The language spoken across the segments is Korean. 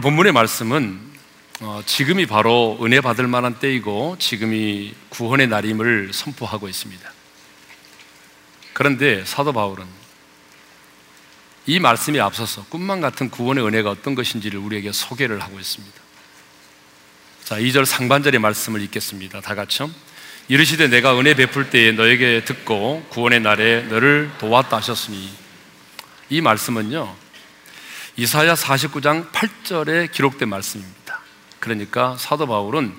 오늘 본문의 말씀은 어, 지금이 바로 은혜 받을 만한 때이고 지금이 구원의 날임을 선포하고 있습니다. 그런데 사도 바울은 이 말씀에 앞서서 꿈만 같은 구원의 은혜가 어떤 것인지를 우리에게 소개를 하고 있습니다. 자, 2절 상반절의 말씀을 읽겠습니다. 다 같이요. 이르시되 내가 은혜 베풀 때에 너에게 듣고 구원의 날에 너를 도왔다 하셨으니 이 말씀은요. 이사야 49장 8절에 기록된 말씀입니다. 그러니까 사도 바울은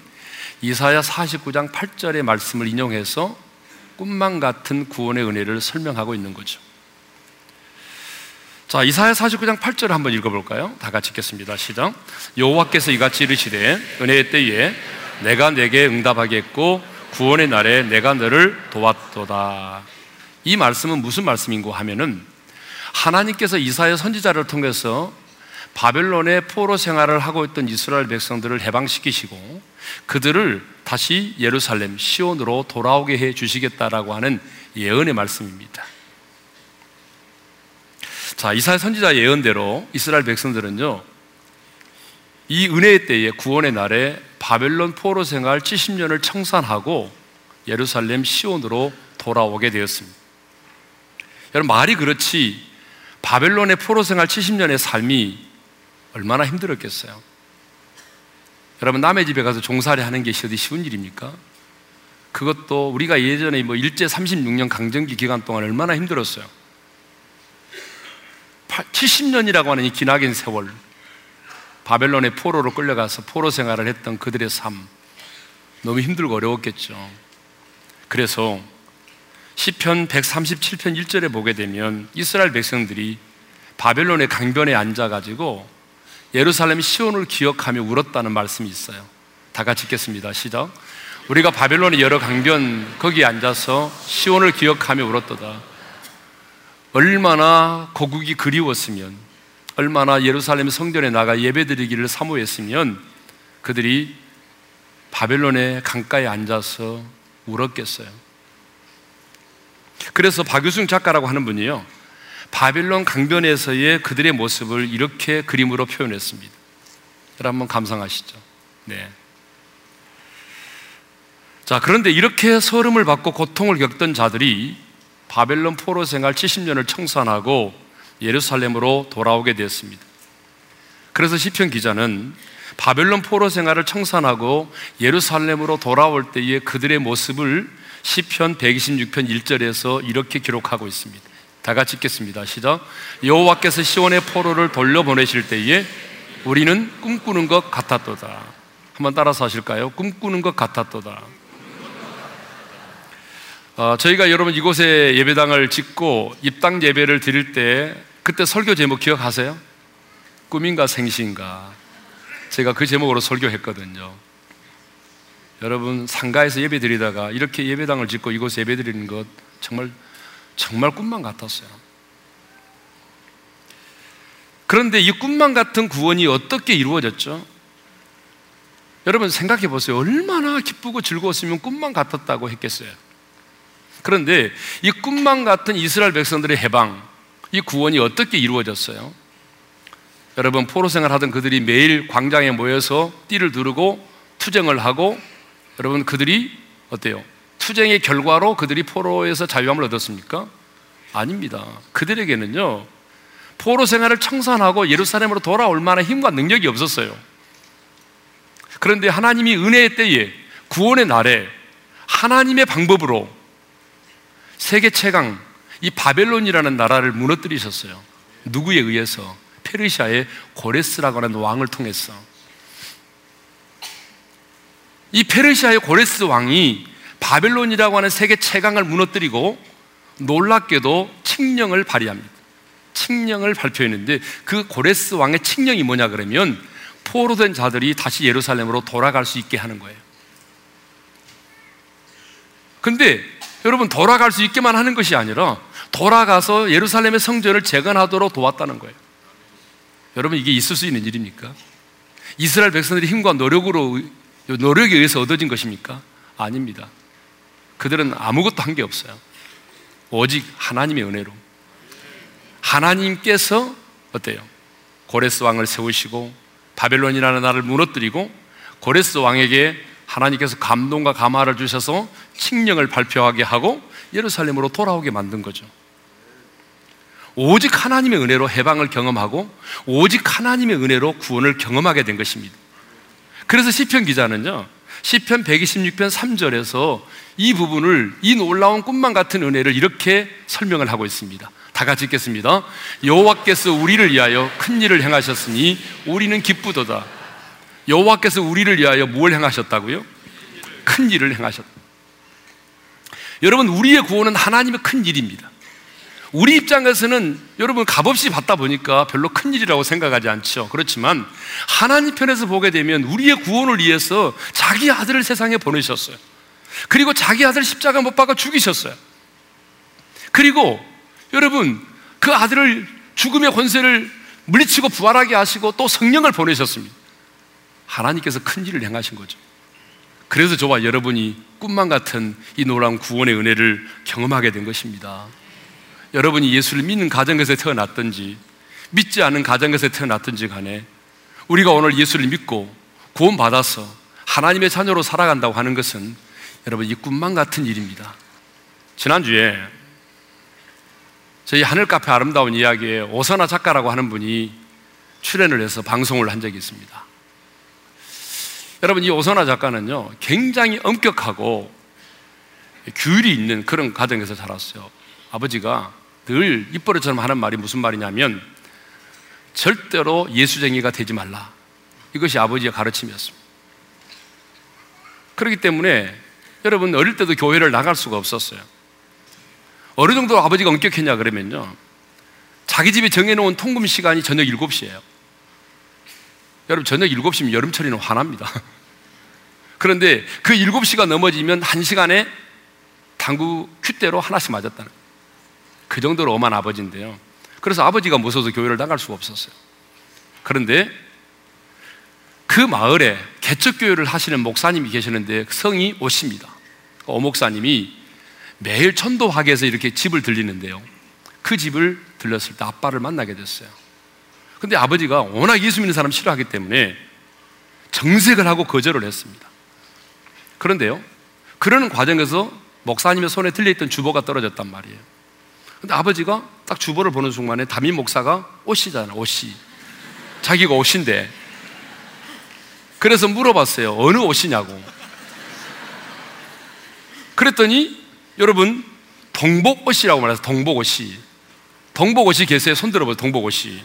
이사야 49장 8절의 말씀을 인용해서 꿈만 같은 구원의 은혜를 설명하고 있는 거죠. 자, 이사야 49장 8절을 한번 읽어 볼까요? 다 같이 읽겠습니다. 시작. 여호와께서 이같이 이르시되 은혜의 때에 내가 내게 응답하겠고 구원의 날에 내가 너를 도왔도다. 이 말씀은 무슨 말씀인고 하면은 하나님께서 이사야 선지자를 통해서 바벨론의 포로 생활을 하고 있던 이스라엘 백성들을 해방시키시고 그들을 다시 예루살렘 시온으로 돌아오게 해 주시겠다라고 하는 예언의 말씀입니다. 자, 이사야 선지자 예언대로 이스라엘 백성들은요. 이 은혜의 때에 구원의 날에 바벨론 포로 생활 70년을 청산하고 예루살렘 시온으로 돌아오게 되었습니다. 여러분 말이 그렇지 바벨론의 포로 생활 70년의 삶이 얼마나 힘들었겠어요. 여러분 남의 집에 가서 종살이 하는 게 어디 쉬운 일입니까? 그것도 우리가 예전에 뭐 일제 36년 강점기 기간 동안 얼마나 힘들었어요. 70년이라고 하는 이 기나긴 세월 바벨론의 포로로 끌려가서 포로 생활을 했던 그들의 삶 너무 힘들고 어려웠겠죠. 그래서 시편 137편 1절에 보게 되면 이스라엘 백성들이 바벨론의 강변에 앉아 가지고 예루살렘 시온을 기억하며 울었다는 말씀이 있어요. 다 같이 읽겠습니다. 시작. 우리가 바벨론의 여러 강변 거기에 앉아서 시온을 기억하며 울었도다. 얼마나 고국이 그리웠으면, 얼마나 예루살렘 성전에 나가 예배드리기를 사모했으면 그들이 바벨론의 강가에 앉아서 울었겠어요. 그래서 박유승 작가라고 하는 분이요. 바빌론 강변에서의 그들의 모습을 이렇게 그림으로 표현했습니다. 한번 감상하시죠. 네. 자, 그런데 이렇게 서름을 받고 고통을 겪던 자들이 바벨론 포로 생활 70년을 청산하고 예루살렘으로 돌아오게 되었습니다. 그래서 시편 기자는 바벨론 포로 생활을 청산하고 예루살렘으로 돌아올 때의 그들의 모습을 시편 126편 1절에서 이렇게 기록하고 있습니다. 다 같이 읽겠습니다. 시작. 여호와께서 시온의 포로를 돌려보내실 때에 우리는 꿈꾸는 것 같았도다. 한번 따라서 하실까요? 꿈꾸는 것 같았도다. 어, 저희가 여러분 이곳에 예배당을 짓고 입당 예배를 드릴 때 그때 설교 제목 기억하세요? 꿈인가 생신가? 제가 그 제목으로 설교했거든요. 여러분 상가에서 예배 드리다가 이렇게 예배당을 짓고 이곳에 예배 드리는 것 정말 정말 꿈만 같았어요. 그런데 이 꿈만 같은 구원이 어떻게 이루어졌죠? 여러분 생각해 보세요. 얼마나 기쁘고 즐거웠으면 꿈만 같았다고 했겠어요. 그런데 이 꿈만 같은 이스라엘 백성들의 해방, 이 구원이 어떻게 이루어졌어요? 여러분 포로 생활하던 그들이 매일 광장에 모여서 띠를 두르고 투쟁을 하고 여러분 그들이 어때요? 투쟁의 결과로 그들이 포로에서 자유함을 얻었습니까? 아닙니다. 그들에게는요, 포로 생활을 청산하고 예루살렘으로 돌아올 만한 힘과 능력이 없었어요. 그런데 하나님이 은혜의 때에 구원의 날에 하나님의 방법으로 세계 최강 이 바벨론이라는 나라를 무너뜨리셨어요. 누구에 의해서? 페르시아의 고레스라고 하는 왕을 통해서. 이 페르시아의 고레스 왕이 바벨론이라고 하는 세계 최강을 무너뜨리고 놀랍게도 칙령을 발휘합니다. 칙령을 발표했는데 그 고레스 왕의 칙령이 뭐냐 그러면 포로된 자들이 다시 예루살렘으로 돌아갈 수 있게 하는 거예요. 근데 여러분 돌아갈 수 있게만 하는 것이 아니라 돌아가서 예루살렘의 성전을 재건하도록 도왔다는 거예요. 여러분 이게 있을 수 있는 일입니까? 이스라엘 백성들의 힘과 노력으로 노력에 의해서 얻어진 것입니까? 아닙니다. 그들은 아무것도 한 게 없어요. 오직 하나님의 은혜로. 하나님께서 어때요? 고레스 왕을 세우시고 바벨론이라는 나라를 무너뜨리고 고레스 왕에게 하나님께서 감동과 감화를 주셔서 칙령을 발표하게 하고 예루살렘으로 돌아오게 만든 거죠. 오직 하나님의 은혜로 해방을 경험하고 오직 하나님의 은혜로 구원을 경험하게 된 것입니다. 그래서 시편 기자는요. 시편 126편 3절에서 이 부분을 이 놀라운 꿈만 같은 은혜를 이렇게 설명을 하고 있습니다. 다 같이 읽겠습니다. 여호와께서 우리를 위하여 큰 일을 행하셨으니 우리는 기쁘도다. 여호와께서 우리를 위하여 뭘 행하셨다고요? 큰 일을 행하셨다. 여러분 우리의 구원은 하나님의 큰 일입니다. 우리 입장에서는 여러분 값없이 받다 보니까 별로 큰 일이라고 생각하지 않죠. 그렇지만 하나님 편에서 보게 되면 우리의 구원을 위해서 자기 아들을 세상에 보내셨어요. 그리고 자기 아들 십자가 못 박아 죽이셨어요. 그리고 여러분 그 아들을 죽음의 권세를 물리치고 부활하게 하시고 또 성령을 보내셨습니다. 하나님께서 큰 일을 행하신 거죠. 그래서 저와 여러분이 꿈만 같은 이 놀라운 구원의 은혜를 경험하게 된 것입니다. 여러분이 예수를 믿는 가정에서 태어났든지 믿지 않은 가정에서 태어났든지 간에 우리가 오늘 예수를 믿고 구원받아서 하나님의 자녀로 살아간다고 하는 것은 여러분 이 꿈만 같은 일입니다. 지난주에 저희 하늘 카페 아름다운 이야기에 오선아 작가라고 하는 분이 출연을 해서 방송을 한 적이 있습니다. 여러분 이 오선아 작가는요 굉장히 엄격하고 규율이 있는 그런 가정에서 자랐어요. 아버지가 늘 입버릇처럼 하는 말이 무슨 말이냐면 절대로 예수쟁이가 되지 말라. 이것이 아버지의 가르침이었습니다. 그렇기 때문에 여러분 어릴 때도 교회를 나갈 수가 없었어요. 어느 정도 아버지가 엄격했냐 그러면요. 자기 집에 정해놓은 통금 시간이 저녁 7시예요. 여러분 저녁 7시면 여름철에는 화납니다. 그런데 그 7시가 넘어지면 1시간에 당구 큐대로 하나씩 맞았다는 그 정도로 엄한 아버지인데요. 그래서 아버지가 무서워서 교회를 나갈 수가 없었어요. 그런데 그 마을에 개척교회를 하시는 목사님이 계시는데 성이 오십니다. 오 목사님이 매일 천도학에서 이렇게 집을 들리는데요. 그 집을 들렸을 때 아빠를 만나게 됐어요. 근데 아버지가 워낙 예수 믿는 사람 싫어하기 때문에 정색을 하고 거절을 했습니다. 그런데요, 그러는 과정에서 목사님의 손에 들려있던 주보가 떨어졌단 말이에요. 근데 아버지가 딱 주보를 보는 순간에 담임 목사가 옷이잖아, 옷이. 자기가 옷인데. 그래서 물어봤어요. 어느 옷이냐고. 그랬더니 여러분 동복 옷이라고 말해서 동복 옷이. 동복 옷이 계세요. 손 들어보세요. 동복 옷이.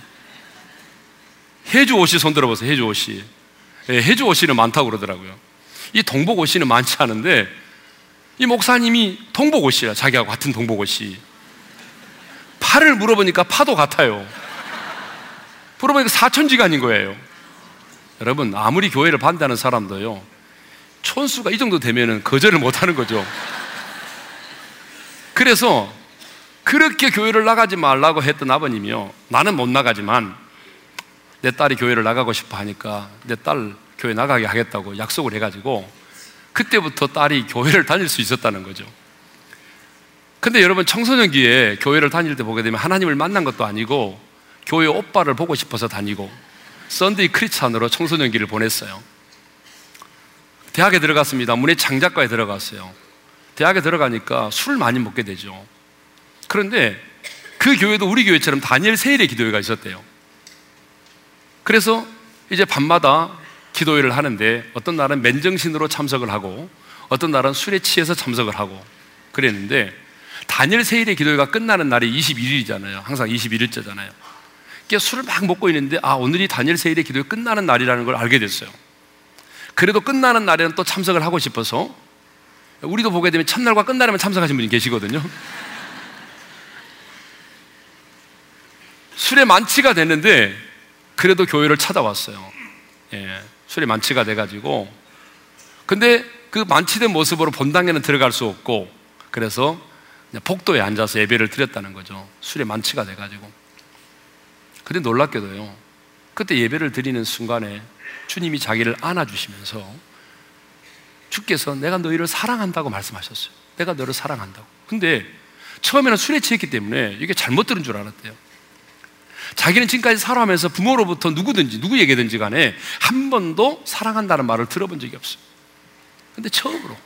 해주 옷이 손 들어보세요. 해주 옷이. 예, 해주 옷이는 많다고 그러더라고요. 이 동복 옷이는 많지 않은데 이 목사님이 동복 옷이야. 자기하고 같은 동복 옷이. 팔을 물어보니까 파도 같아요. 물어보니까 사천지간인 거예요. 여러분, 아무리 교회를 반대하는 사람도요, 촌수가 이 정도 되면 거절을 못 하는 거죠. 그래서 그렇게 교회를 나가지 말라고 했던 아버님이요. 나는 못 나가지만 내 딸이 교회를 나가고 싶어 하니까 내 딸 교회 나가게 하겠다고 약속을 해가지고 그때부터 딸이 교회를 다닐 수 있었다는 거죠. 근데 여러분 청소년기에 교회를 다닐 때 보게 되면 하나님을 만난 것도 아니고 교회 오빠를 보고 싶어서 다니고 Sunday Christian으로 청소년기를 보냈어요. 대학에 들어갔습니다. 문예 창작과에 들어갔어요. 대학에 들어가니까 술을 많이 먹게 되죠. 그런데 그 교회도 우리 교회처럼 다니엘 세일의 기도회가 있었대요. 그래서 이제 밤마다 기도회를 하는데 어떤 날은 맨정신으로 참석을 하고 어떤 날은 술에 취해서 참석을 하고 그랬는데 다니엘 세일의 기도회가 끝나는 날이 21일이잖아요. 항상 21일째잖아요. 그러니까 술을 막 먹고 있는데 아 오늘이 다니엘 세일의 기도회 끝나는 날이라는 걸 알게 됐어요. 그래도 끝나는 날에는 또 참석을 하고 싶어서 우리도 보게 되면 첫날과 끝날에만 참석하신 분이 계시거든요. 술에 만취가 됐는데 그래도 교회를 찾아왔어요. 예, 술에 만취가 돼가지고 근데 그 만취된 모습으로 본당에는 들어갈 수 없고 그래서 복도에 앉아서 예배를 드렸다는 거죠. 술에 만취가 돼가지고. 근데 놀랍게도요. 그때 예배를 드리는 순간에 주님이 자기를 안아주시면서 주께서 내가 너희를 사랑한다고 말씀하셨어요. 내가 너를 사랑한다고. 근데 처음에는 술에 취했기 때문에 이게 잘못 들은 줄 알았대요. 자기는 지금까지 살아가면서 부모로부터 누구든지 누구에게든지 간에 한 번도 사랑한다는 말을 들어본 적이 없어요. 근데 처음으로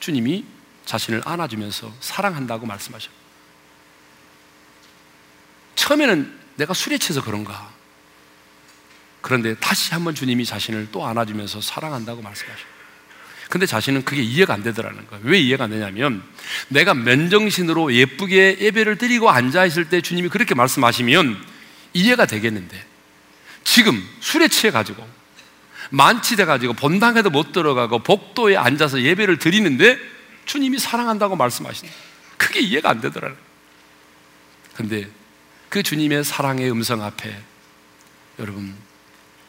주님이 자신을 안아주면서 사랑한다고 말씀하셔요. 처음에는 내가 술에 취해서 그런가. 그런데 다시 한번 주님이 자신을 또 안아주면서 사랑한다고 말씀하셔요. 근데 자신은 그게 이해가 안 되더라는 거예요. 왜 이해가 안 되냐면 내가 맨정신으로 예쁘게 예배를 드리고 앉아 있을 때 주님이 그렇게 말씀하시면 이해가 되겠는데 지금 술에 취해 가지고 만취돼 가지고 본당에도 못 들어가고 복도에 앉아서 예배를 드리는데 주님이 사랑한다고 말씀하시는 그게 이해가 안 되더라는 거예요. 근데 그 주님의 사랑의 음성 앞에 여러분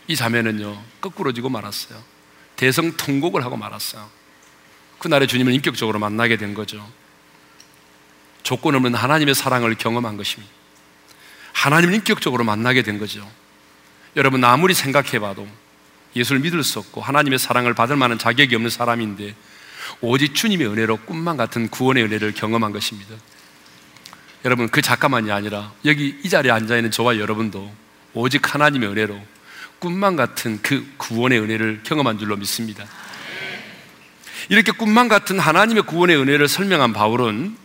이 자매는요 거꾸로 지고 말았어요. 대성통곡을 하고 말았어요. 그날에 주님을 인격적으로 만나게 된 거죠. 조건 없는 하나님의 사랑을 경험한 것입니다. 하나님을 인격적으로 만나게 된 거죠. 여러분, 아무리 생각해봐도 예수를 믿을 수 없고 하나님의 사랑을 받을 만한 자격이 없는 사람인데 오직 주님의 은혜로 꿈만 같은 구원의 은혜를 경험한 것입니다. 여러분, 그 작가만이 아니라 여기 이 자리에 앉아있는 저와 여러분도 오직 하나님의 은혜로 꿈만 같은 그 구원의 은혜를 경험한 줄로 믿습니다. 이렇게 꿈만 같은 하나님의 구원의 은혜를 설명한 바울은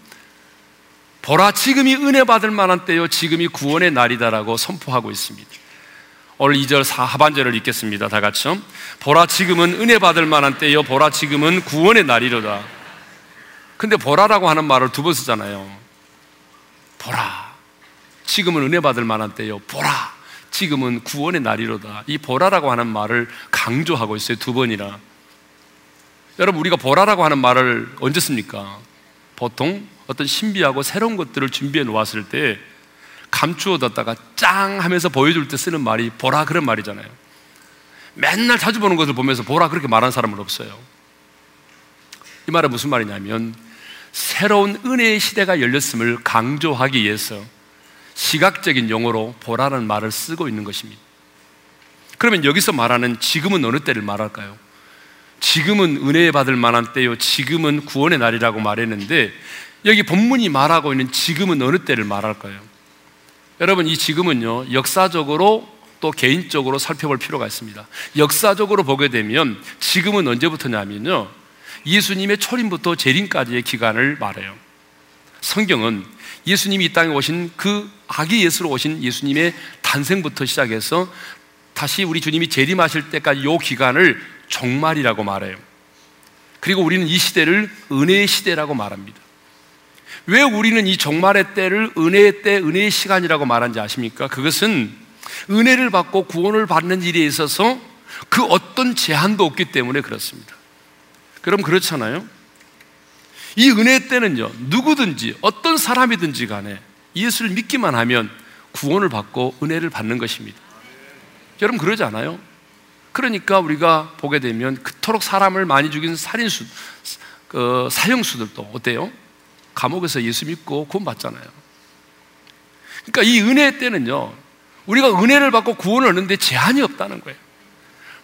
보라 지금이 은혜 받을 만한 때요 지금이 구원의 날이다라고 선포하고 있습니다. 오늘 2절 하반절을 읽겠습니다. 다 같이요. 보라 지금은 은혜 받을 만한 때요 보라 지금은 구원의 날이로다. 근데 보라라고 하는 말을 두 번 쓰잖아요. 보라. 지금은 은혜 받을 만한 때요. 보라. 지금은 구원의 날이로다. 이 보라라고 하는 말을 강조하고 있어요. 두 번이나. 여러분, 우리가 보라라고 하는 말을 언제 씁니까? 보통 어떤 신비하고 새로운 것들을 준비해 놓았을 때 감추어 뒀다가 짱 하면서 보여줄 때 쓰는 말이 보라 그런 말이잖아요. 맨날 자주 보는 것을 보면서 보라 그렇게 말하는 사람은 없어요. 이 말은 무슨 말이냐면 새로운 은혜의 시대가 열렸음을 강조하기 위해서 시각적인 용어로 보라는 말을 쓰고 있는 것입니다. 그러면 여기서 말하는 지금은 어느 때를 말할까요? 지금은 은혜 받을 만한 때요. 지금은 구원의 날이라고 말했는데 여기 본문이 말하고 있는 지금은 어느 때를 말할까요? 여러분 이 지금은요 역사적으로 또 개인적으로 살펴볼 필요가 있습니다. 역사적으로 보게 되면 지금은 언제부터냐면요 예수님의 초림부터 재림까지의 기간을 말해요. 성경은 예수님이 이 땅에 오신 그 아기 예수로 오신 예수님의 탄생부터 시작해서 다시 우리 주님이 재림하실 때까지 이 기간을 종말이라고 말해요. 그리고 우리는 이 시대를 은혜의 시대라고 말합니다. 왜 우리는 이 종말의 때를 은혜의 때, 은혜의 시간이라고 말하는지 아십니까? 그것은 은혜를 받고 구원을 받는 일에 있어서 그 어떤 제한도 없기 때문에 그렇습니다. 그럼 그렇잖아요? 이 은혜 때는요, 누구든지 어떤 사람이든지 간에 예수를 믿기만 하면 구원을 받고 은혜를 받는 것입니다. 여러분 그러지 않아요? 그러니까 우리가 보게 되면 그토록 사람을 많이 죽인 살인수, 그 사형수들도 어때요? 감옥에서 예수 믿고 구원받잖아요. 그러니까 이 은혜 때는요, 우리가 은혜를 받고 구원을 얻는데 제한이 없다는 거예요.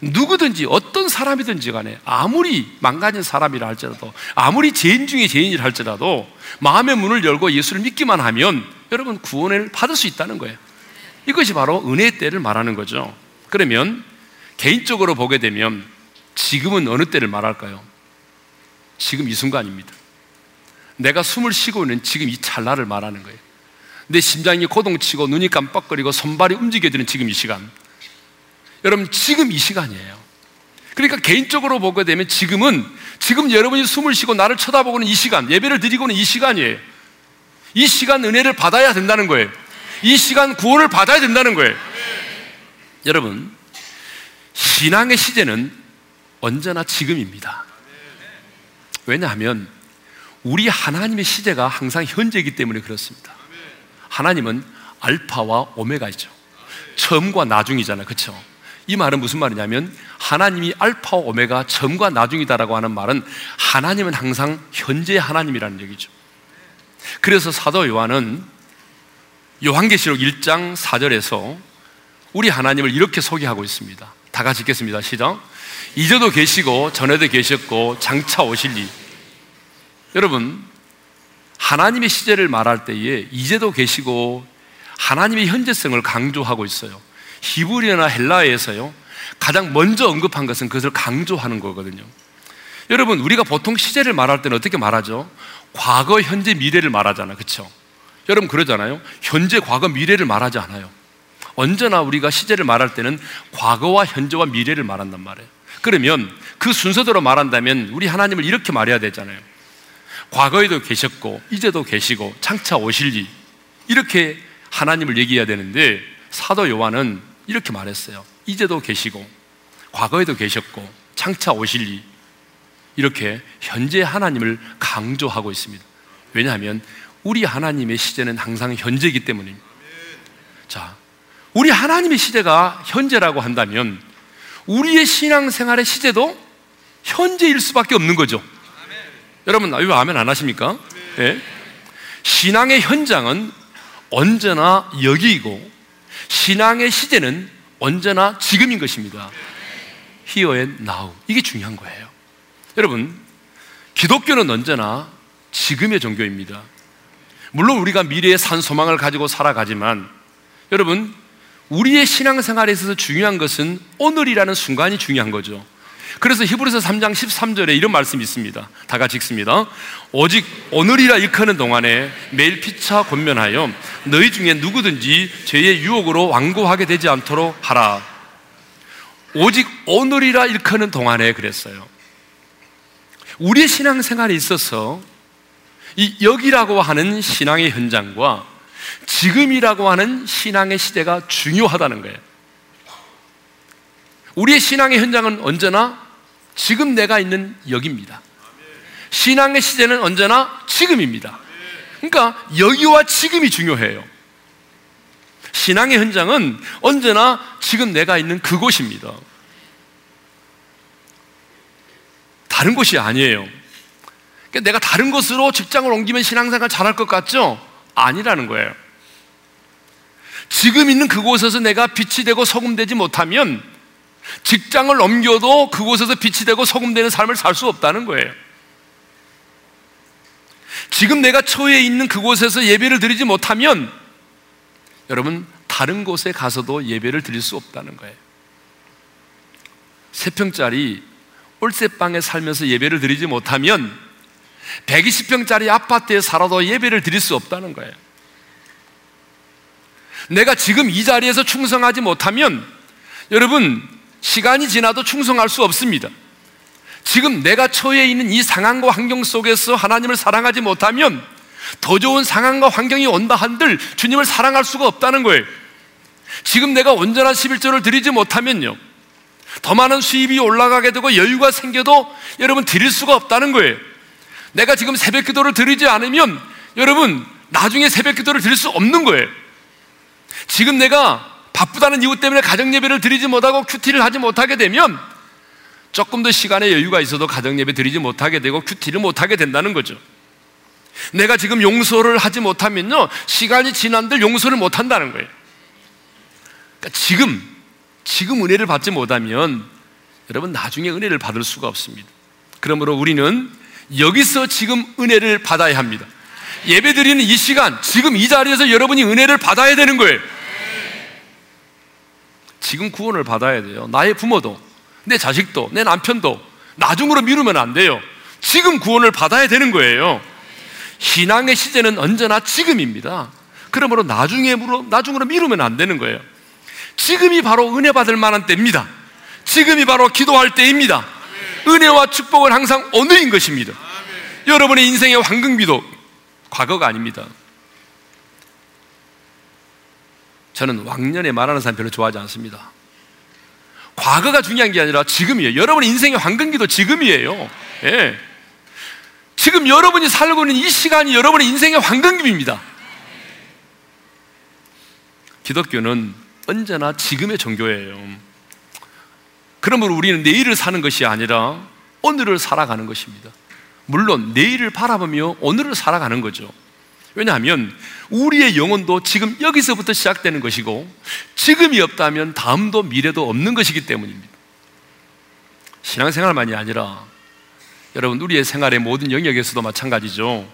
누구든지 어떤 사람이든지 간에 아무리 망가진 사람이라 할지라도 아무리 죄인 중에 죄인이라 할지라도 마음의 문을 열고 예수를 믿기만 하면 여러분 구원을 받을 수 있다는 거예요. 이것이 바로 은혜의 때를 말하는 거죠. 그러면 개인적으로 보게 되면 지금은 어느 때를 말할까요? 지금 이 순간입니다. 내가 숨을 쉬고 있는 지금 이 찰나를 말하는 거예요. 내 심장이 고동치고 눈이 깜빡거리고 손발이 움직여지는 지금 이 시간. 여러분, 지금 이 시간이에요. 그러니까 개인적으로 보게 되면 지금은, 지금 여러분이 숨을 쉬고 나를 쳐다보고는 이 시간, 예배를 드리고는 이 시간이에요. 이 시간 은혜를 받아야 된다는 거예요. 이 시간 구원을 받아야 된다는 거예요. 여러분, 신앙의 시제는 언제나 지금입니다. 왜냐하면 우리 하나님의 시제가 항상 현재이기 때문에 그렇습니다. 하나님은 알파와 오메가이죠. 처음과 나중이잖아요. 그렇죠? 이 말은 무슨 말이냐면 하나님이 알파와 오메가 처음과 나중이다라고 하는 말은 하나님은 항상 현재의 하나님이라는 얘기죠. 그래서 사도 요한은 요한계시록 1장 4절에서 우리 하나님을 이렇게 소개하고 있습니다. 다 같이 읽겠습니다. 시작. 이제도 계시고 전에도 계셨고 장차 오실리. 여러분, 하나님의 시제를 말할 때에 이제도 계시고 하나님의 현재성을 강조하고 있어요. 히브리어나 헬라어에서요. 가장 먼저 언급한 것은 그것을 강조하는 거거든요. 여러분, 우리가 보통 시제를 말할 때는 어떻게 말하죠? 과거, 현재, 미래를 말하잖아. 그쵸? 여러분 그러잖아요. 현재, 과거, 미래를 말하지 않아요. 언제나 우리가 시제를 말할 때는 과거와 현재와 미래를 말한단 말이에요. 그러면 그 순서대로 말한다면 우리 하나님을 이렇게 말해야 되잖아요. 과거에도 계셨고, 이제도 계시고, 창차 오실리. 이렇게 하나님을 얘기해야 되는데, 사도 요한은 이렇게 말했어요. 이제도 계시고, 과거에도 계셨고, 창차 오실리. 이렇게 현재 하나님을 강조하고 있습니다. 왜냐하면 우리 하나님의 시제는 항상 현재이기 때문입니다. 자, 우리 하나님의 시제가 현재라고 한다면 우리의 신앙생활의 시제도 현재일 수밖에 없는 거죠. 여러분, 왜 아멘 안 하십니까? 네. 신앙의 현장은 언제나 여기이고 신앙의 시제는 언제나 지금인 것입니다. Here and now. 이게 중요한 거예요. 여러분, 기독교는 언제나 지금의 종교입니다. 물론 우리가 미래의 산 소망을 가지고 살아가지만 여러분, 우리의 신앙생활에 있어서 중요한 것은 오늘이라는 순간이 중요한 거죠. 그래서 히브리서 3장 13절에 이런 말씀이 있습니다. 다 같이 읽습니다. 오직 오늘이라 일컫는 동안에 매일 피차 권면하여 너희 중에 누구든지 죄의 유혹으로 완고하게 되지 않도록 하라. 오직 오늘이라 일컫는 동안에 그랬어요. 우리의 신앙생활에 있어서 이 여기라고 하는 신앙의 현장과 지금이라고 하는 신앙의 시대가 중요하다는 거예요. 우리의 신앙의 현장은 언제나 지금 내가 있는 여기입니다. 신앙의 시대는 언제나 지금입니다. 그러니까 여기와 지금이 중요해요. 신앙의 현장은 언제나 지금 내가 있는 그곳입니다. 다른 곳이 아니에요. 그러니까 내가 다른 곳으로 직장을 옮기면 신앙생활 잘할 것 같죠? 아니라는 거예요. 지금 있는 그곳에서 내가 빛이 되고 소금되지 못하면 직장을 넘겨도 그곳에서 빛이 되고 소금되는 삶을 살 수 없다는 거예요. 지금 내가 처해 있는 그곳에서 예배를 드리지 못하면 여러분 다른 곳에 가서도 예배를 드릴 수 없다는 거예요. 세 평짜리 올세방에 살면서 예배를 드리지 못하면 120평짜리 아파트에 살아도 예배를 드릴 수 없다는 거예요. 내가 지금 이 자리에서 충성하지 못하면 여러분 시간이 지나도 충성할 수 없습니다. 지금 내가 처해 있는 이 상황과 환경 속에서 하나님을 사랑하지 못하면 더 좋은 상황과 환경이 온다 한들 주님을 사랑할 수가 없다는 거예요. 지금 내가 온전한 11조를 드리지 못하면요. 더 많은 수입이 올라가게 되고 여유가 생겨도 여러분 드릴 수가 없다는 거예요. 내가 지금 새벽 기도를 드리지 않으면 여러분 나중에 새벽 기도를 드릴 수 없는 거예요. 지금 내가 바쁘다는 이유 때문에 가정 예배를 드리지 못하고 큐티를 하지 못하게 되면 조금 더 시간의 여유가 있어도 가정 예배 드리지 못하게 되고 큐티를 못하게 된다는 거죠. 내가 지금 용서를 하지 못하면요 시간이 지난들 용서를 못한다는 거예요. 그러니까 지금 지금 은혜를 받지 못하면 여러분 나중에 은혜를 받을 수가 없습니다. 그러므로 우리는 여기서 지금 은혜를 받아야 합니다. 예배 드리는 이 시간, 지금 이 자리에서 여러분이 은혜를 받아야 되는 거예요. 지금 구원을 받아야 돼요. 나의 부모도, 내 자식도, 내 남편도 나중으로 미루면 안 돼요. 지금 구원을 받아야 되는 거예요. 신앙의 시제는 언제나 지금입니다. 그러므로 나중에 나중으로 미루면 안 되는 거예요. 지금이 바로 은혜 받을 만한 때입니다. 지금이 바로 기도할 때입니다. 은혜와 축복은 항상 어느인 것입니다. 여러분의 인생의 황금비도 과거가 아닙니다. 저는 왕년에 말하는 사람 별로 좋아하지 않습니다. 과거가 중요한 게 아니라 지금이에요. 여러분의 인생의 황금기도 지금이에요. 예. 지금 여러분이 살고 있는 이 시간이 여러분의 인생의 황금기입니다. 기독교는 언제나 지금의 종교예요. 그러므로 우리는 내일을 사는 것이 아니라 오늘을 살아가는 것입니다. 물론 내일을 바라보며 오늘을 살아가는 거죠. 왜냐하면 우리의 영혼도 지금 여기서부터 시작되는 것이고 지금이 없다면 다음도 미래도 없는 것이기 때문입니다. 신앙생활만이 아니라 여러분 우리의 생활의 모든 영역에서도 마찬가지죠.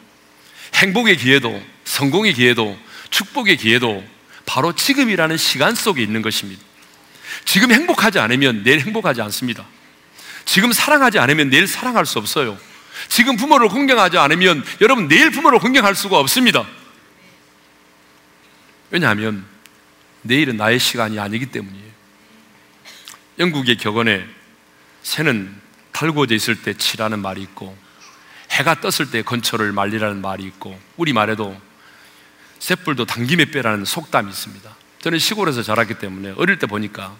행복의 기회도 성공의 기회도 축복의 기회도 바로 지금이라는 시간 속에 있는 것입니다. 지금 행복하지 않으면 내일 행복하지 않습니다. 지금 사랑하지 않으면 내일 사랑할 수 없어요. 지금 부모를 공경하지 않으면 여러분 내일 부모를 공경할 수가 없습니다. 왜냐하면 내일은 나의 시간이 아니기 때문이에요. 영국의 격언에 새는 달구어져 있을 때 치라는 말이 있고 해가 떴을 때 건초를 말리라는 말이 있고 우리 말에도 쇳불도 당김에 빼라는 속담이 있습니다. 저는 시골에서 자랐기 때문에 어릴 때 보니까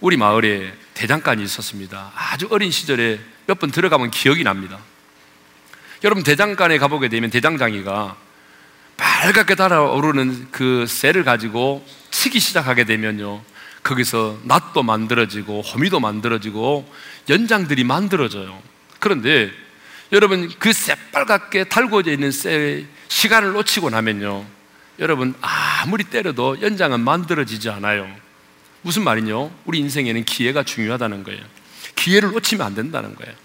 우리 마을에 대장간이 있었습니다. 아주 어린 시절에 몇 번 들어가면 기억이 납니다. 여러분 대장간에 가보게 되면 대장장이가 빨갛게 달아오르는 그 쇠를 가지고 치기 시작하게 되면요. 거기서 낫도 만들어지고 호미도 만들어지고 연장들이 만들어져요. 그런데 여러분 그 새빨갛게 달구어져 있는 쇠의 시간을 놓치고 나면요. 여러분 아무리 때려도 연장은 만들어지지 않아요. 무슨 말이뇨? 우리 인생에는 기회가 중요하다는 거예요. 기회를 놓치면 안 된다는 거예요.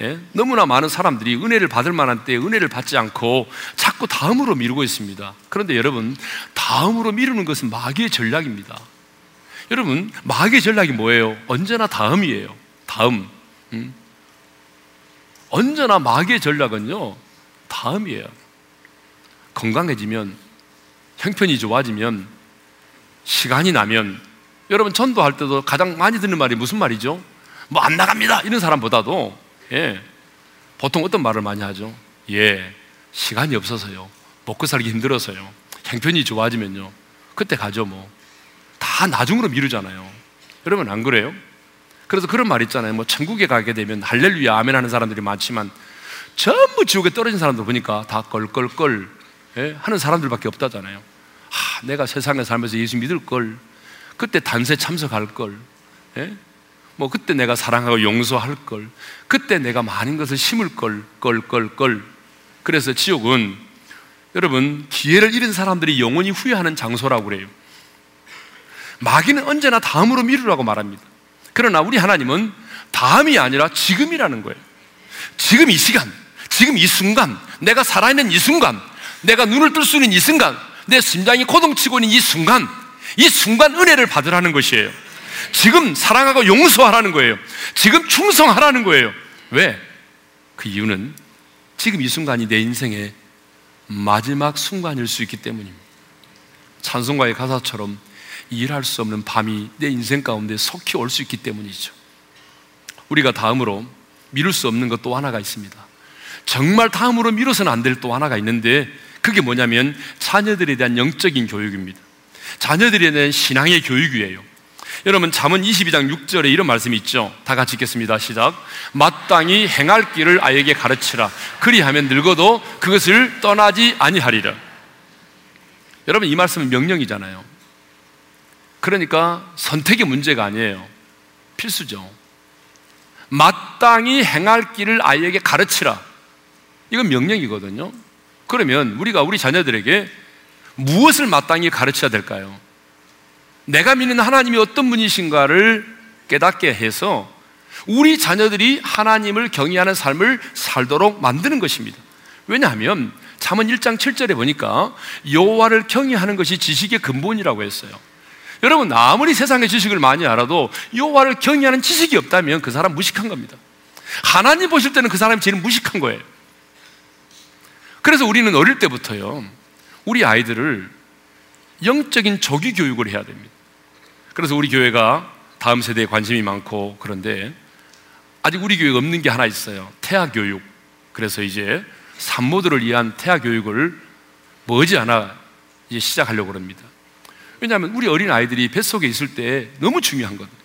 예? 너무나 많은 사람들이 은혜를 받을 만한 때 은혜를 받지 않고 자꾸 다음으로 미루고 있습니다. 그런데 여러분, 다음으로 미루는 것은 마귀의 전략입니다. 여러분, 마귀의 전략이 뭐예요? 언제나 다음이에요. 다음. 음? 언제나 마귀의 전략은요, 다음이에요. 건강해지면, 형편이 좋아지면, 시간이 나면, 여러분 전도할 때도 가장 많이 듣는 말이 무슨 말이죠? 뭐 안 나갑니다! 이런 사람보다도, 예, 보통 어떤 말을 많이 하죠? 예, 시간이 없어서요. 먹고 살기 힘들어서요. 형편이 좋아지면요. 그때 가죠, 뭐. 다 나중으로 미루잖아요. 여러분 안 그래요? 그래서 그런 말 있잖아요. 뭐 천국에 가게 되면 할렐루야 아멘 하는 사람들이 많지만 전부 지옥에 떨어진 사람들 보니까 다 껄껄껄 예? 하는 사람들밖에 없다잖아요. 아, 내가 세상에 살면서 예수 믿을 걸 그때 단세 참석할 걸 예? 뭐 그때 내가 사랑하고 용서할 걸 그때 내가 많은 것을 심을 걸 껄껄껄 그래서 지옥은 여러분 기회를 잃은 사람들이 영원히 후회하는 장소라고 그래요. 마귀는 언제나 다음으로 미루라고 말합니다. 그러나 우리 하나님은 다음이 아니라 지금이라는 거예요. 지금 이 시간, 지금 이 순간, 내가 살아있는 이 순간, 내가 눈을 뜰 수 있는 이 순간, 내 심장이 고동치고 있는 이 순간, 이 순간 은혜를 받으라는 것이에요. 지금 사랑하고 용서하라는 거예요. 지금 충성하라는 거예요. 왜? 그 이유는 지금 이 순간이 내 인생의 마지막 순간일 수 있기 때문입니다. 찬송가의 가사처럼 일할 수 없는 밤이 내 인생 가운데 속히 올 수 있기 때문이죠. 우리가 다음으로 미룰 수 없는 것 또 하나가 있습니다. 정말 다음으로 미뤄서는 안 될 또 하나가 있는데 그게 뭐냐면 자녀들에 대한 영적인 교육입니다. 자녀들에 대한 신앙의 교육이에요. 여러분 잠언 22장 6절에 이런 말씀이 있죠. 다 같이 읽겠습니다. 시작. 마땅히 행할 길을 아이에게 가르치라. 그리하면 늙어도 그것을 떠나지 아니하리라. 여러분 이 말씀은 명령이잖아요. 그러니까 선택의 문제가 아니에요. 필수죠. 마땅히 행할 길을 아이에게 가르치라. 이건 명령이거든요. 그러면 우리가 우리 자녀들에게 무엇을 마땅히 가르쳐야 될까요? 내가 믿는 하나님이 어떤 분이신가를 깨닫게 해서 우리 자녀들이 하나님을 경외하는 삶을 살도록 만드는 것입니다. 왜냐하면 잠언 1장 7절에 보니까 여호와를 경외하는 것이 지식의 근본이라고 했어요. 여러분 아무리 세상의 지식을 많이 알아도 여호와를 경외하는 지식이 없다면 그 사람 무식한 겁니다. 하나님 보실 때는 그 사람이 제일 무식한 거예요. 그래서 우리는 어릴 때부터요. 우리 아이들을 영적인 조기 교육을 해야 됩니다. 그래서 우리 교회가 다음 세대에 관심이 많고 그런데 아직 우리 교회가 없는 게 하나 있어요. 태아 교육. 그래서 이제 산모들을 위한 태아 교육을 머지않아 이제 시작하려고 합니다. 왜냐하면 우리 어린 아이들이 뱃속에 있을 때 너무 중요한 거거든요.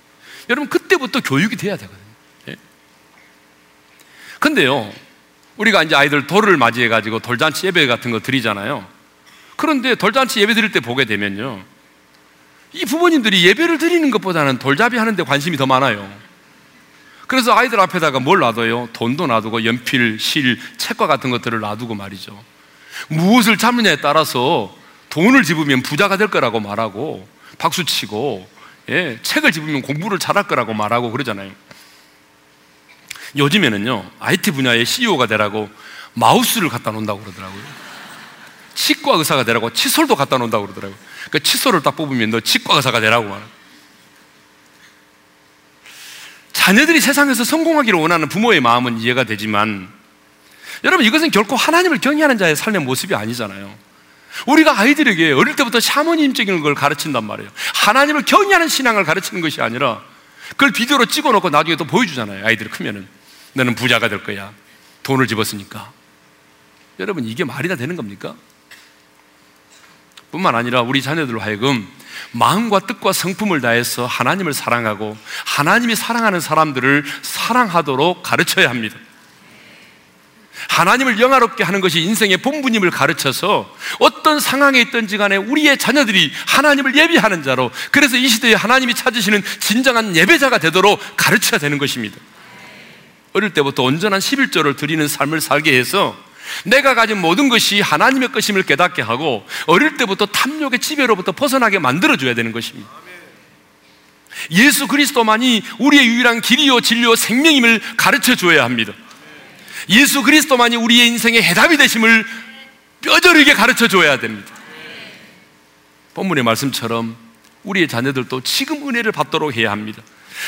여러분, 그때부터 교육이 돼야 되거든요. 예? 근데요, 우리가 이제 아이들 돌을 맞이해 가지고 돌잔치 예배 같은 거 드리잖아요. 그런데 돌잔치 예배 드릴 때 보게 되면요. 이 부모님들이 예배를 드리는 것보다는 돌잡이 하는데 관심이 더 많아요. 그래서 아이들 앞에다가 뭘 놔둬요? 돈도 놔두고 연필, 실, 책과 같은 것들을 놔두고 말이죠. 무엇을 잡느냐에 따라서 돈을 집으면 부자가 될 거라고 말하고 박수 치고 예, 책을 집으면 공부를 잘할 거라고 말하고 그러잖아요. 요즘에는요, IT 분야의 CEO가 되라고 마우스를 갖다 놓는다고 그러더라고요. 치과 의사가 되라고 칫솔도 갖다 놓는다고 그러더라고요. 그 칫솔을 딱 뽑으면 너 치과 의사가 되라고 말 자녀들이 세상에서 성공하기를 원하는 부모의 마음은 이해가 되지만 여러분 이것은 결코 하나님을 경외하는 자의 삶의 모습이 아니잖아요. 우리가 아이들에게 어릴 때부터 샤머님적인 걸 가르친단 말이에요. 하나님을 경외하는 신앙을 가르치는 것이 아니라 그걸 비디오로 찍어놓고 나중에 또 보여주잖아요. 아이들이 크면은 너는 부자가 될 거야. 돈을 집었으니까. 여러분 이게 말이 다 되는 겁니까? 뿐만 아니라 우리 자녀들로 하여금 마음과 뜻과 성품을 다해서 하나님을 사랑하고 하나님이 사랑하는 사람들을 사랑하도록 가르쳐야 합니다. 하나님을 영화롭게 하는 것이 인생의 본분임을 가르쳐서 어떤 상황에 있든지 간에 우리의 자녀들이 하나님을 예비하는 자로 그래서 이 시대에 하나님이 찾으시는 진정한 예배자가 되도록 가르쳐야 되는 것입니다. 어릴 때부터 온전한 11조를 드리는 삶을 살게 해서 내가 가진 모든 것이 하나님의 것임을 깨닫게 하고 어릴 때부터 탐욕의 지배로부터 벗어나게 만들어줘야 되는 것입니다. 예수 그리스도만이 우리의 유일한 길이요 진리요 생명임을 가르쳐 줘야 합니다. 예수 그리스도만이 우리의 인생의 해답이 되심을 뼈저리게 가르쳐 줘야 됩니다. 본문의 말씀처럼 우리의 자녀들도 지금 은혜를 받도록 해야 합니다.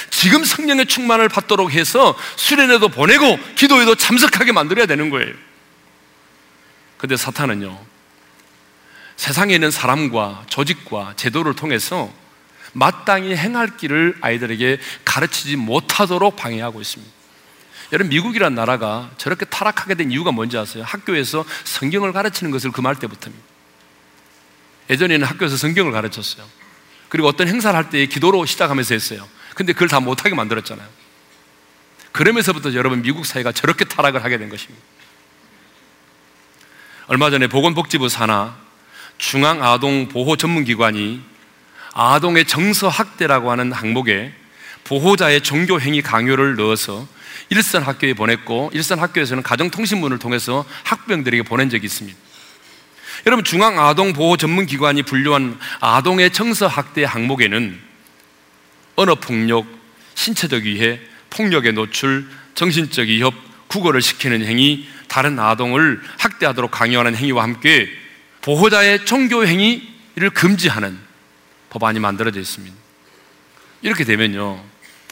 지금 성령의 충만을 받도록 해서 수련회도 보내고 기도에도 참석하게 만들어야 되는 거예요. 근데 사탄은요, 세상에 있는 사람과 조직과 제도를 통해서 마땅히 행할 길을 아이들에게 가르치지 못하도록 방해하고 있습니다. 여러분, 미국이란 나라가 저렇게 타락하게 된 이유가 뭔지 아세요? 학교에서 성경을 가르치는 것을 금할 때부터입니다. 예전에는 학교에서 성경을 가르쳤어요. 그리고 어떤 행사를 할 때 기도로 시작하면서 했어요. 근데 그걸 다 못하게 만들었잖아요. 그러면서부터 여러분 미국 사회가 저렇게 타락을 하게 된 것입니다. 얼마 전에 보건복지부 산하 중앙아동보호 전문기관이 아동의 정서학대라고 하는 항목에 보호자의 종교행위 강요를 넣어서 일선 학교에 보냈고 일선 학교에서는 가정통신문을 통해서 학부형들에게 보낸 적이 있습니다. 여러분 중앙아동보호 전문기관이 분류한 아동의 정서학대 항목에는 언어폭력, 신체적 위해, 폭력의 노출, 정신적 위협, 국어를 시키는 행위, 다른 아동을 학대하도록 강요하는 행위와 함께 보호자의 종교 행위를 금지하는 법안이 만들어져 있습니다. 이렇게 되면요.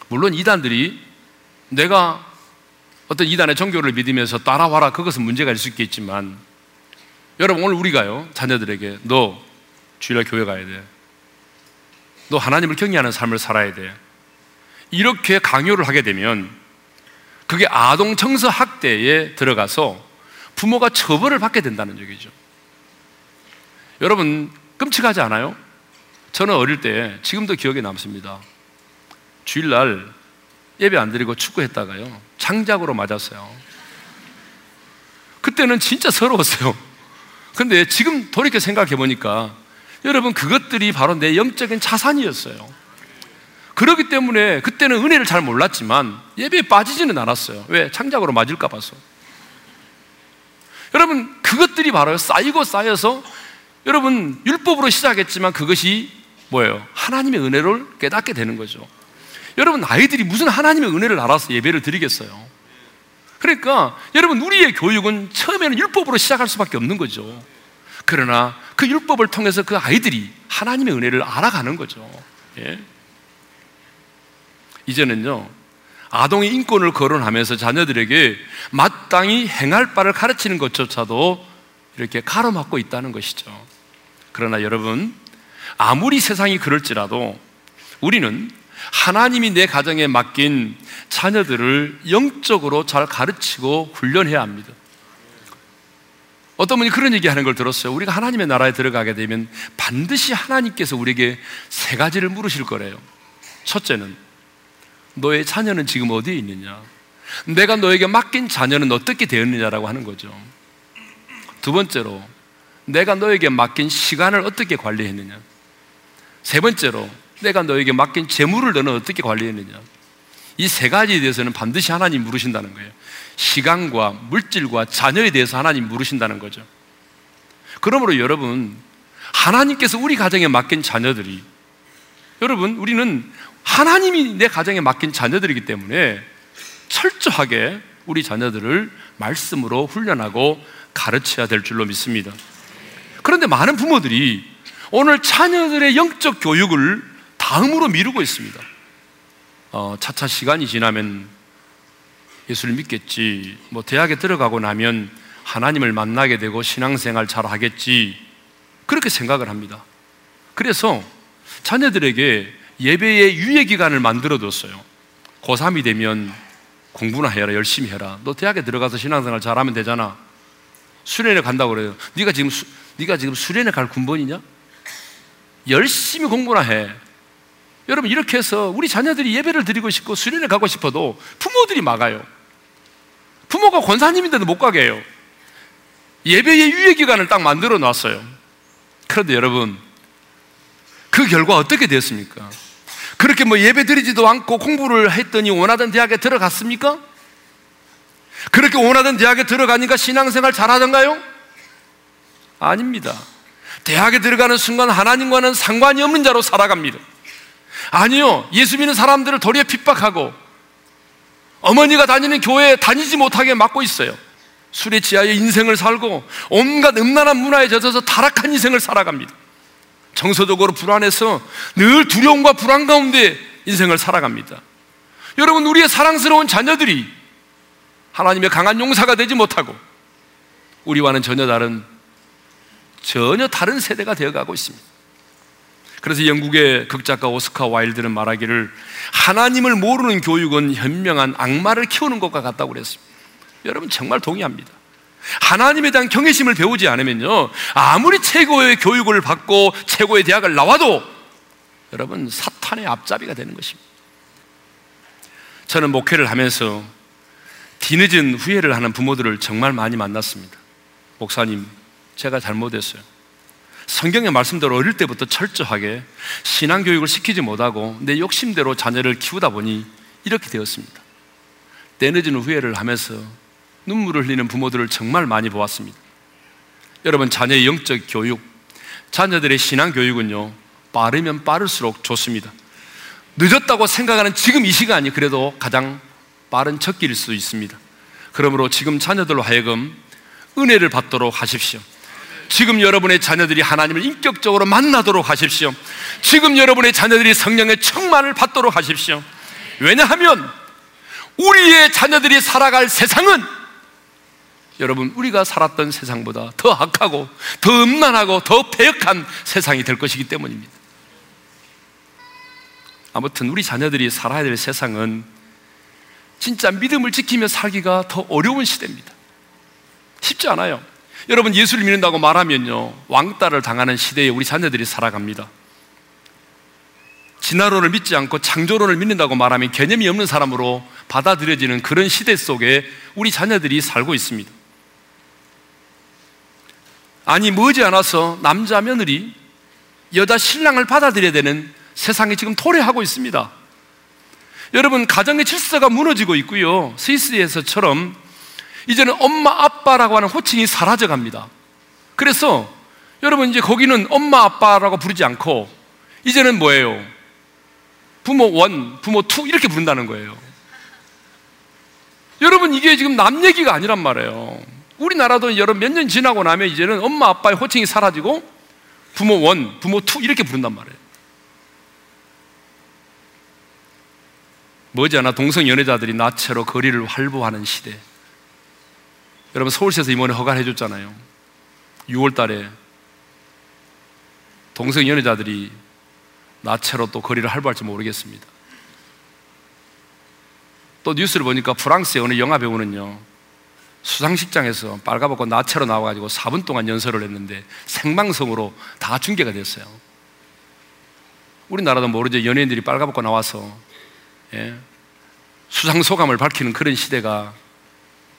물론 이단들이 내가 어떤 이단의 종교를 믿으면서 따라와라 그것은 문제가 있을 수 있겠지만 여러분 오늘 우리가요 자녀들에게 너 주일날 교회 가야 돼. 너 하나님을 경외하는 삶을 살아야 돼. 이렇게 강요를 하게 되면 그게 아동 청소 학대에 들어가서 부모가 처벌을 받게 된다는 얘기죠. 여러분 끔찍하지 않아요? 저는 어릴 때 지금도 기억에 남습니다. 주일날 예배 안 드리고 축구했다가요 장작으로 맞았어요. 그때는 진짜 서러웠어요. 근데 지금 돌이켜 생각해 보니까 여러분 그것들이 바로 내 영적인 자산이었어요. 그렇기 때문에 그때는 은혜를 잘 몰랐지만 예배에 빠지지는 않았어요. 왜? 창작으로 맞을까 봐서. 여러분, 그것들이 바로 쌓이고 쌓여서 여러분, 율법으로 시작했지만 그것이 뭐예요? 하나님의 은혜를 깨닫게 되는 거죠. 여러분, 아이들이 무슨 하나님의 은혜를 알아서 예배를 드리겠어요? 그러니까 여러분, 우리의 교육은 처음에는 율법으로 시작할 수밖에 없는 거죠. 그러나 그 율법을 통해서 그 아이들이 하나님의 은혜를 알아가는 거죠. 예? 이제는요, 아동의 인권을 거론하면서 자녀들에게 마땅히 행할 바를 가르치는 것조차도 이렇게 가로막고 있다는 것이죠. 그러나 여러분, 아무리 세상이 그럴지라도 우리는 하나님이 내 가정에 맡긴 자녀들을 영적으로 잘 가르치고 훈련해야 합니다. 어떤 분이 그런 얘기 하는 걸 들었어요. 우리가 하나님의 나라에 들어가게 되면 반드시 하나님께서 우리에게 세 가지를 물으실 거래요. 첫째는 너의 자녀는 지금 어디에 있느냐? 내가 너에게 맡긴 자녀는 어떻게 되었느냐라고 하는 거죠. 두 번째로, 내가 너에게 맡긴 시간을 어떻게 관리했느냐? 세 번째로, 내가 너에게 맡긴 재물을 너는 어떻게 관리했느냐? 이 세 가지에 대해서는 반드시 하나님 물으신다는 거예요. 시간과 물질과 자녀에 대해서 하나님 물으신다는 거죠. 그러므로 여러분, 하나님께서 우리 가정에 맡긴 자녀들이 여러분, 우리는 하나님이 내 가정에 맡긴 자녀들이기 때문에 철저하게 우리 자녀들을 말씀으로 훈련하고 가르쳐야 될 줄로 믿습니다. 그런데 많은 부모들이 오늘 자녀들의 영적 교육을 다음으로 미루고 있습니다. 어, 차차 시간이 지나면 예수를 믿겠지. 뭐 대학에 들어가고 나면 하나님을 만나게 되고 신앙생활 잘 하겠지. 그렇게 생각을 합니다. 그래서 자녀들에게 예배의 유예 기간을 만들어 뒀어요. 고3이 되면 공부나 해라, 열심히 해라. 너 대학에 들어가서 신앙생활 잘하면 되잖아. 수련회 간다고 그래요. 네가 지금 수, 네가 지금 수련회 갈 군번이냐? 열심히 공부나 해. 여러분 이렇게 해서 우리 자녀들이 예배를 드리고 싶고 수련회 가고 싶어도 부모들이 막아요. 부모가 권사님인데도 못 가게 해요. 예배의 유예 기간을 딱 만들어 놨어요. 그런데 여러분 그 결과 어떻게 됐습니까? 그렇게 뭐 예배 드리지도 않고 공부를 했더니 원하던 대학에 들어갔습니까? 그렇게 원하던 대학에 들어가니까 신앙생활 잘하던가요? 아닙니다. 대학에 들어가는 순간 하나님과는 상관이 없는 자로 살아갑니다. 아니요. 예수 믿는 사람들을 도리어 핍박하고 어머니가 다니는 교회에 다니지 못하게 막고 있어요. 술에 취하여 인생을 살고 온갖 음란한 문화에 젖어서 타락한 인생을 살아갑니다. 정서적으로 불안해서 늘 두려움과 불안 가운데 인생을 살아갑니다. 여러분, 우리의 사랑스러운 자녀들이 하나님의 강한 용사가 되지 못하고 우리와는 전혀 다른 전혀 다른 세대가 되어가고 있습니다. 그래서 영국의 극작가 오스카 와일드는 말하기를 하나님을 모르는 교육은 현명한 악마를 키우는 것과 같다고 그랬습니다. 여러분 정말 동의합니다. 하나님에 대한 경외심을 배우지 않으면요, 아무리 최고의 교육을 받고 최고의 대학을 나와도 여러분 사탄의 앞잡이가 되는 것입니다. 저는 목회를 하면서 뒤늦은 후회를 하는 부모들을 정말 많이 만났습니다. 목사님, 제가 잘못했어요. 성경의 말씀대로 어릴 때부터 철저하게 신앙교육을 시키지 못하고 내 욕심대로 자녀를 키우다 보니 이렇게 되었습니다. 때늦은 후회를 하면서 눈물을 흘리는 부모들을 정말 많이 보았습니다. 여러분, 자녀의 영적 교육, 자녀들의 신앙 교육은요, 빠르면 빠를수록 좋습니다. 늦었다고 생각하는 지금 이 시간이 그래도 가장 빠른 첫 길일 수 있습니다. 그러므로 지금 자녀들로 하여금 은혜를 받도록 하십시오. 지금 여러분의 자녀들이 하나님을 인격적으로 만나도록 하십시오. 지금 여러분의 자녀들이 성령의 충만을 받도록 하십시오. 왜냐하면 우리의 자녀들이 살아갈 세상은 여러분 우리가 살았던 세상보다 더 악하고 더 음란하고 더 배역한 세상이 될 것이기 때문입니다. 아무튼 우리 자녀들이 살아야 될 세상은 진짜 믿음을 지키며 살기가 더 어려운 시대입니다. 쉽지 않아요. 여러분 예수를 믿는다고 말하면요 왕따를 당하는 시대에 우리 자녀들이 살아갑니다. 진화론을 믿지 않고 창조론을 믿는다고 말하면 개념이 없는 사람으로 받아들여지는 그런 시대 속에 우리 자녀들이 살고 있습니다. 아니 머지않아서 남자 며느리 여자 신랑을 받아들여야 되는 세상이 지금 도래하고 있습니다. 여러분 가정의 질서가 무너지고 있고요. 스위스에서처럼 이제는 엄마 아빠라고 하는 호칭이 사라져 갑니다. 그래서 여러분 이제 거기는 엄마 아빠라고 부르지 않고 이제는 뭐예요? 부모 one, 부모 two 이렇게 부른다는 거예요. 여러분 이게 지금 남 얘기가 아니란 말이에요. 우리나라도 여러 몇 년 지나고 나면 이제는 엄마 아빠의 호칭이 사라지고 부모 one, 부모 two 이렇게 부른단 말이에요. 머지않아 동성 연애자들이 나체로 거리를 활보하는 시대. 여러분 서울시에서 이번에 허가해 줬잖아요. 6월 달에 동성 연애자들이 나체로 또 거리를 활보할지 모르겠습니다. 또 뉴스를 보니까 프랑스의 어느 영화 배우는요. 수상식장에서 빨가벗고 나체로 나와가지고 4분 동안 연설을 했는데 생방송으로 다 중계가 됐어요. 우리나라도 모르죠. 연예인들이 빨가벗고 나와서 예, 수상 소감을 밝히는 그런 시대가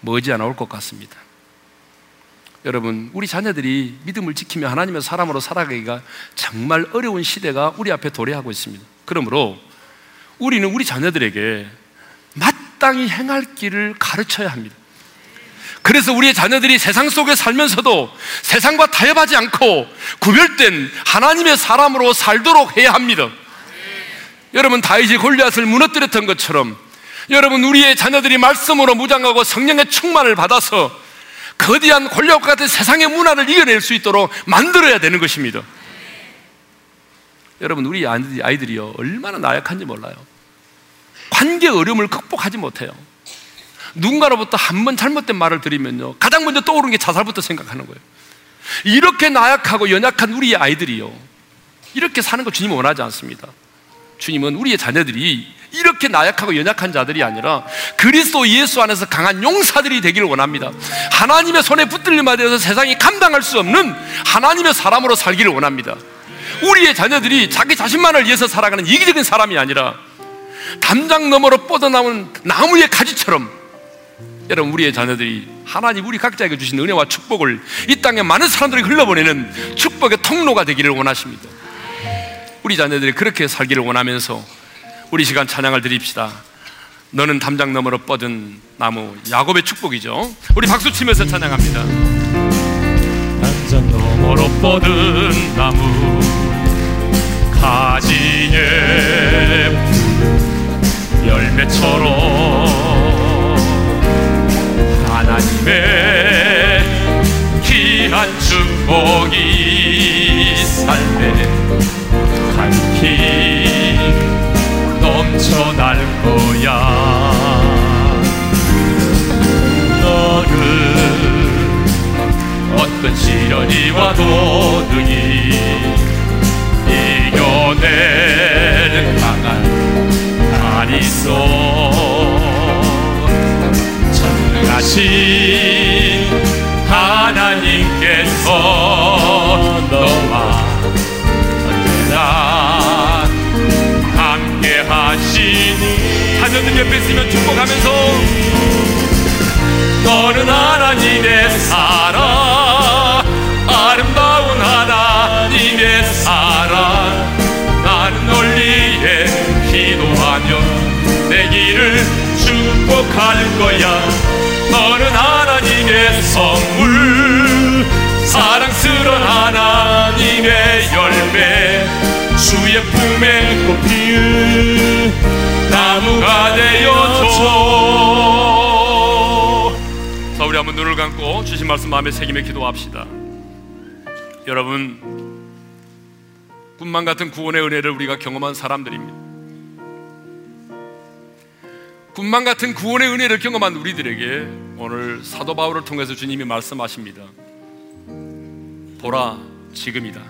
머지않아 올 것 같습니다. 여러분, 우리 자녀들이 믿음을 지키며 하나님의 사람으로 살아가기가 정말 어려운 시대가 우리 앞에 도래하고 있습니다. 그러므로 우리는 우리 자녀들에게 마땅히 행할 길을 가르쳐야 합니다. 그래서 우리의 자녀들이 세상 속에 살면서도 세상과 타협하지 않고 구별된 하나님의 사람으로 살도록 해야 합니다. 여러분 다윗이 골리앗을 무너뜨렸던 것처럼 여러분 우리의 자녀들이 말씀으로 무장하고 성령의 충만을 받아서 거대한 권력과 같은 세상의 문화를 이겨낼 수 있도록 만들어야 되는 것입니다. 여러분, 우리 아이들이요, 얼마나 나약한지 몰라요. 관계 어려움을 극복하지 못해요. 누군가로부터 한 번 잘못된 말을 들으면요, 가장 먼저 떠오르는 게 자살부터 생각하는 거예요. 이렇게 나약하고 연약한 우리의 아이들이요, 이렇게 사는 거 주님 원하지 않습니다. 주님은 우리의 자녀들이 이렇게 나약하고 연약한 자들이 아니라 그리스도 예수 안에서 강한 용사들이 되기를 원합니다. 하나님의 손에 붙들림에 대해서 세상이 감당할 수 없는 하나님의 사람으로 살기를 원합니다. 우리의 자녀들이 자기 자신만을 위해서 살아가는 이기적인 사람이 아니라 담장 너머로 뻗어나온 나무의 가지처럼 여러분 우리의 자녀들이 하나님 우리 각자에게 주신 은혜와 축복을 이 땅에 많은 사람들이 흘러보내는 축복의 통로가 되기를 원하십니다. 우리 자녀들이 그렇게 살기를 원하면서 우리 시간 찬양을 드립시다. 너는 담장 너머로 뻗은 나무 야곱의 축복이죠. 우리 박수 치면서 찬양합니다. 담장 너머로 뻗은 나무 가지에 열매처럼 하나님의 귀한 축복이 삶에 간히 넘쳐날 거야. 너를 어떤 시련이 와도 능히 이겨내는 강한 날 있어 전능 하신 하나님께서 너와 언제나 함께 하시니. 자녀들 옆에 있으면 축복하면서 너는 하나님의 사랑 아름다운 하나님의 사랑. 나는 널리에 기도하며 내 길을 축복할 거야 너는 하나님의 선물 사랑스러운 하나님의 열매 주의 품에 꽃피울 나무가 되어줘 자 우리 한번 눈을 감고 주신 말씀 마음에 새기며 기도합시다. 여러분 꿈만 같은 구원의 은혜를 우리가 경험한 사람들입니다. 꿈만 같은 구원의 은혜를 경험한 우리들에게 오늘 사도 바울을 통해서 주님이 말씀하십니다. 보라, 지금이다.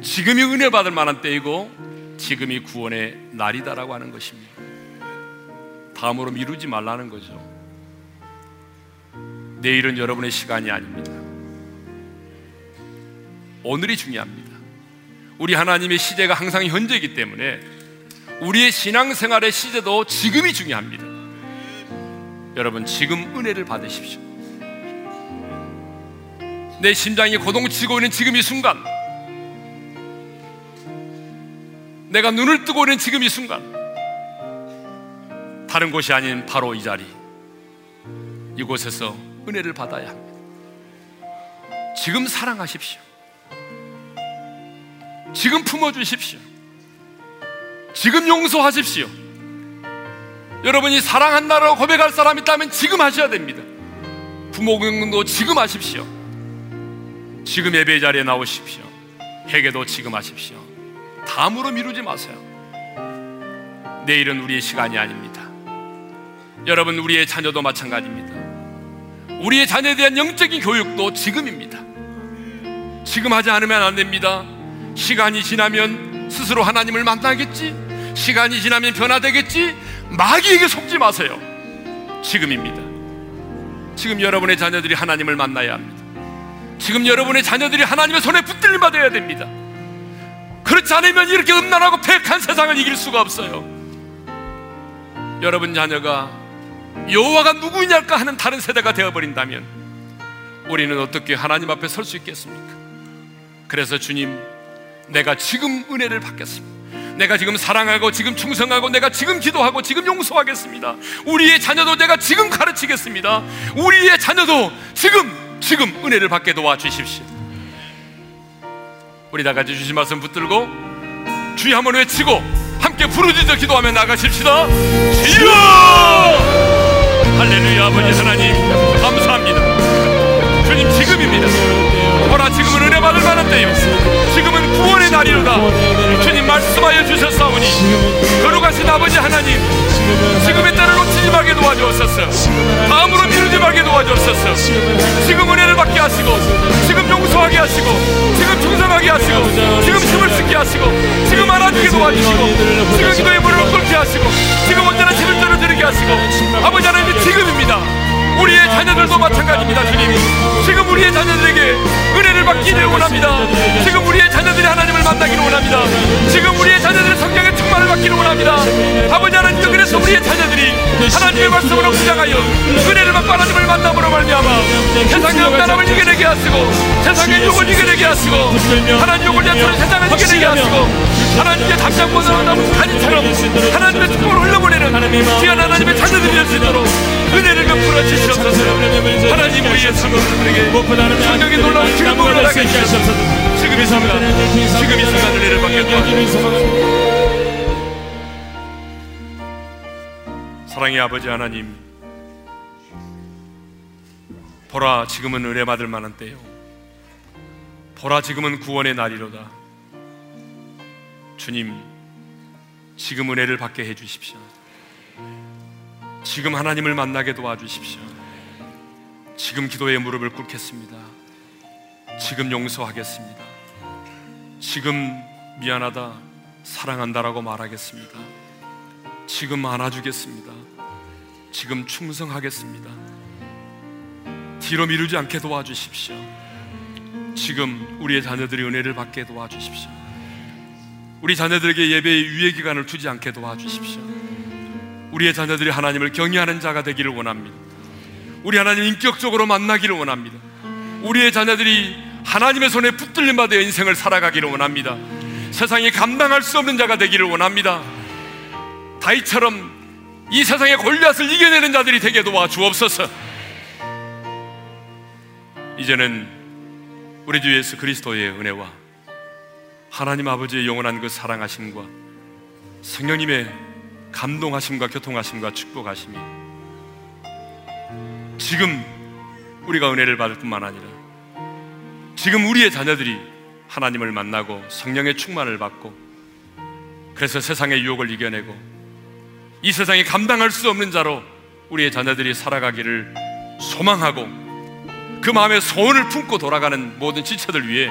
지금이 은혜 받을 만한 때이고 지금이 구원의 날이다라고 하는 것입니다. 다음으로 미루지 말라는 거죠. 내일은 여러분의 시간이 아닙니다. 오늘이 중요합니다. 우리 하나님의 시제가 항상 현재이기 때문에 우리의 신앙생활의 시제도 지금이 중요합니다. 여러분, 지금 은혜를 받으십시오. 내 심장이 고동치고 있는 지금 이 순간, 내가 눈을 뜨고 있는 지금 이 순간, 다른 곳이 아닌 바로 이 자리, 이곳에서 은혜를 받아야 합니다. 지금 사랑하십시오. 지금 품어주십시오. 지금 용서하십시오. 여러분이 사랑한다고 고백할 사람이 있다면 지금 하셔야 됩니다. 부모 공경도 지금 하십시오. 지금 예배 자리에 나오십시오. 회개도 지금 하십시오. 다음으로 미루지 마세요. 내일은 우리의 시간이 아닙니다. 여러분, 우리의 자녀도 마찬가지입니다. 우리의 자녀에 대한 영적인 교육도 지금입니다. 지금 하지 않으면 안 됩니다. 시간이 지나면 스스로 하나님을 만나겠지? 시간이 지나면 변화되겠지? 마귀에게 속지 마세요. 지금입니다. 지금 여러분의 자녀들이 하나님을 만나야 합니다. 지금 여러분의 자녀들이 하나님의 손에 붙들림 받아야 됩니다. 그렇지 않으면 이렇게 음란하고 폐악한 세상을 이길 수가 없어요. 여러분 자녀가 여호와가 누구냐까 하는 다른 세대가 되어버린다면 우리는 어떻게 하나님 앞에 설 수 있겠습니까? 그래서 주님, 내가 지금 은혜를 받겠습니다. 내가 지금 사랑하고 지금 충성하고 내가 지금 기도하고 지금 용서하겠습니다. 우리의 자녀도 내가 지금 가르치겠습니다. 우리의 자녀도 지금 지금 은혜를 받게 도와 주십시오. 우리 다 같이 주신 말씀 붙들고 주여 한번 외치고 함께 부르짖어 기도하며 나가십시다. 주여! 할렐루야 아버지 하나님 감사합니다 주님 지금입니다 보라 지금은 은혜 받을 만한 때요. 지금은 구원의 날이로다. 주님 말씀하여 주셨사오니 거룩하신 아버지 하나님 지금의 때를 놓치지 말게 도와주옵소서. 다음으로 미루지 말게 도와주옵소서. 지금 은혜를 받게 하시고 지금 용서하게 하시고 지금 충성하게 하시고 지금 힘을 쓰게 하시고 지금 안아주게 도와주시고 지금 기도의 물을 끓게 하시고 지금 언제나 집을 드리게 하시고 아버지 하나님 지금입니다 우리의 자녀들도 마찬가지입니다 주님. 지금 우리의 자녀들에게 은혜를 받기를 원합니다. 지금 우리의 자녀들이 하나님을 만나기를 원합니다. 지금 우리의 자녀들의 성경의 충만을 받기를 원합니다. 아버지 하나님 그래서 우리의 자녀들이 하나님의 말씀으로 부장하여 은혜를 받고 하나님을 만남으로 말미암아 세상의 음란함을 이겨내게 하시고 세상의 욕을 이겨내게 하시고 하나님 욕을 내처럼 세상을 이겨내게 하시고 하나님의 담장보다 나무 가지처럼 하나님의 축복을 흘러보내는 귀한 하나님의 자녀들이 될수 있도록 은혜를 베풀어 주시옵소서. 하나님 우리의 성도들에게 성경의 놀라운 기쁨을 허락해 주시옵소서. 지금 이 순간 지금 이 순간 은혜를 도와주시옵소서 사랑의 아버지 하나님 보라 지금은 은혜 받을 만한 때요. 보라 지금은 구원의 날이로다 주님 지금 은혜를 받게 해 주십시오. 지금 하나님을 만나게 도와주십시오. 지금 기도의 무릎을 꿇겠습니다. 지금 용서하겠습니다. 지금 미안하다 사랑한다라고 말하겠습니다. 지금 안아주겠습니다. 지금 충성하겠습니다. 뒤로 미루지 않게 도와주십시오. 지금 우리의 자녀들이 은혜를 받게 도와주십시오 우리 자녀들에게 예배의 유예 기간을 두지 않게 도와주십시오. 우리의 자녀들이 하나님을 경외하는 자가 되기를 원합니다. 우리 하나님 인격적으로 만나기를 원합니다. 우리의 자녀들이 하나님의 손에 붙들림 받아 인생을 살아가기를 원합니다. 세상이 감당할 수 없는 자가 되기를 원합니다. 다이처럼 이 세상의 골리앗을 이겨내는 자들이 되게 도와 주옵소서. 이제는 우리 주 예수 그리스도의 은혜와 하나님 아버지의 영원한 그 사랑하심과 성령님의 감동하심과 교통하심과 축복하심이 지금 우리가 은혜를 받을 뿐만 아니라 지금 우리의 자녀들이 하나님을 만나고 성령의 충만을 받고 그래서 세상의 유혹을 이겨내고 이 세상에 감당할 수 없는 자로 우리의 자녀들이 살아가기를 소망하고 그 마음에 소원을 품고 돌아가는 모든 지체들 위해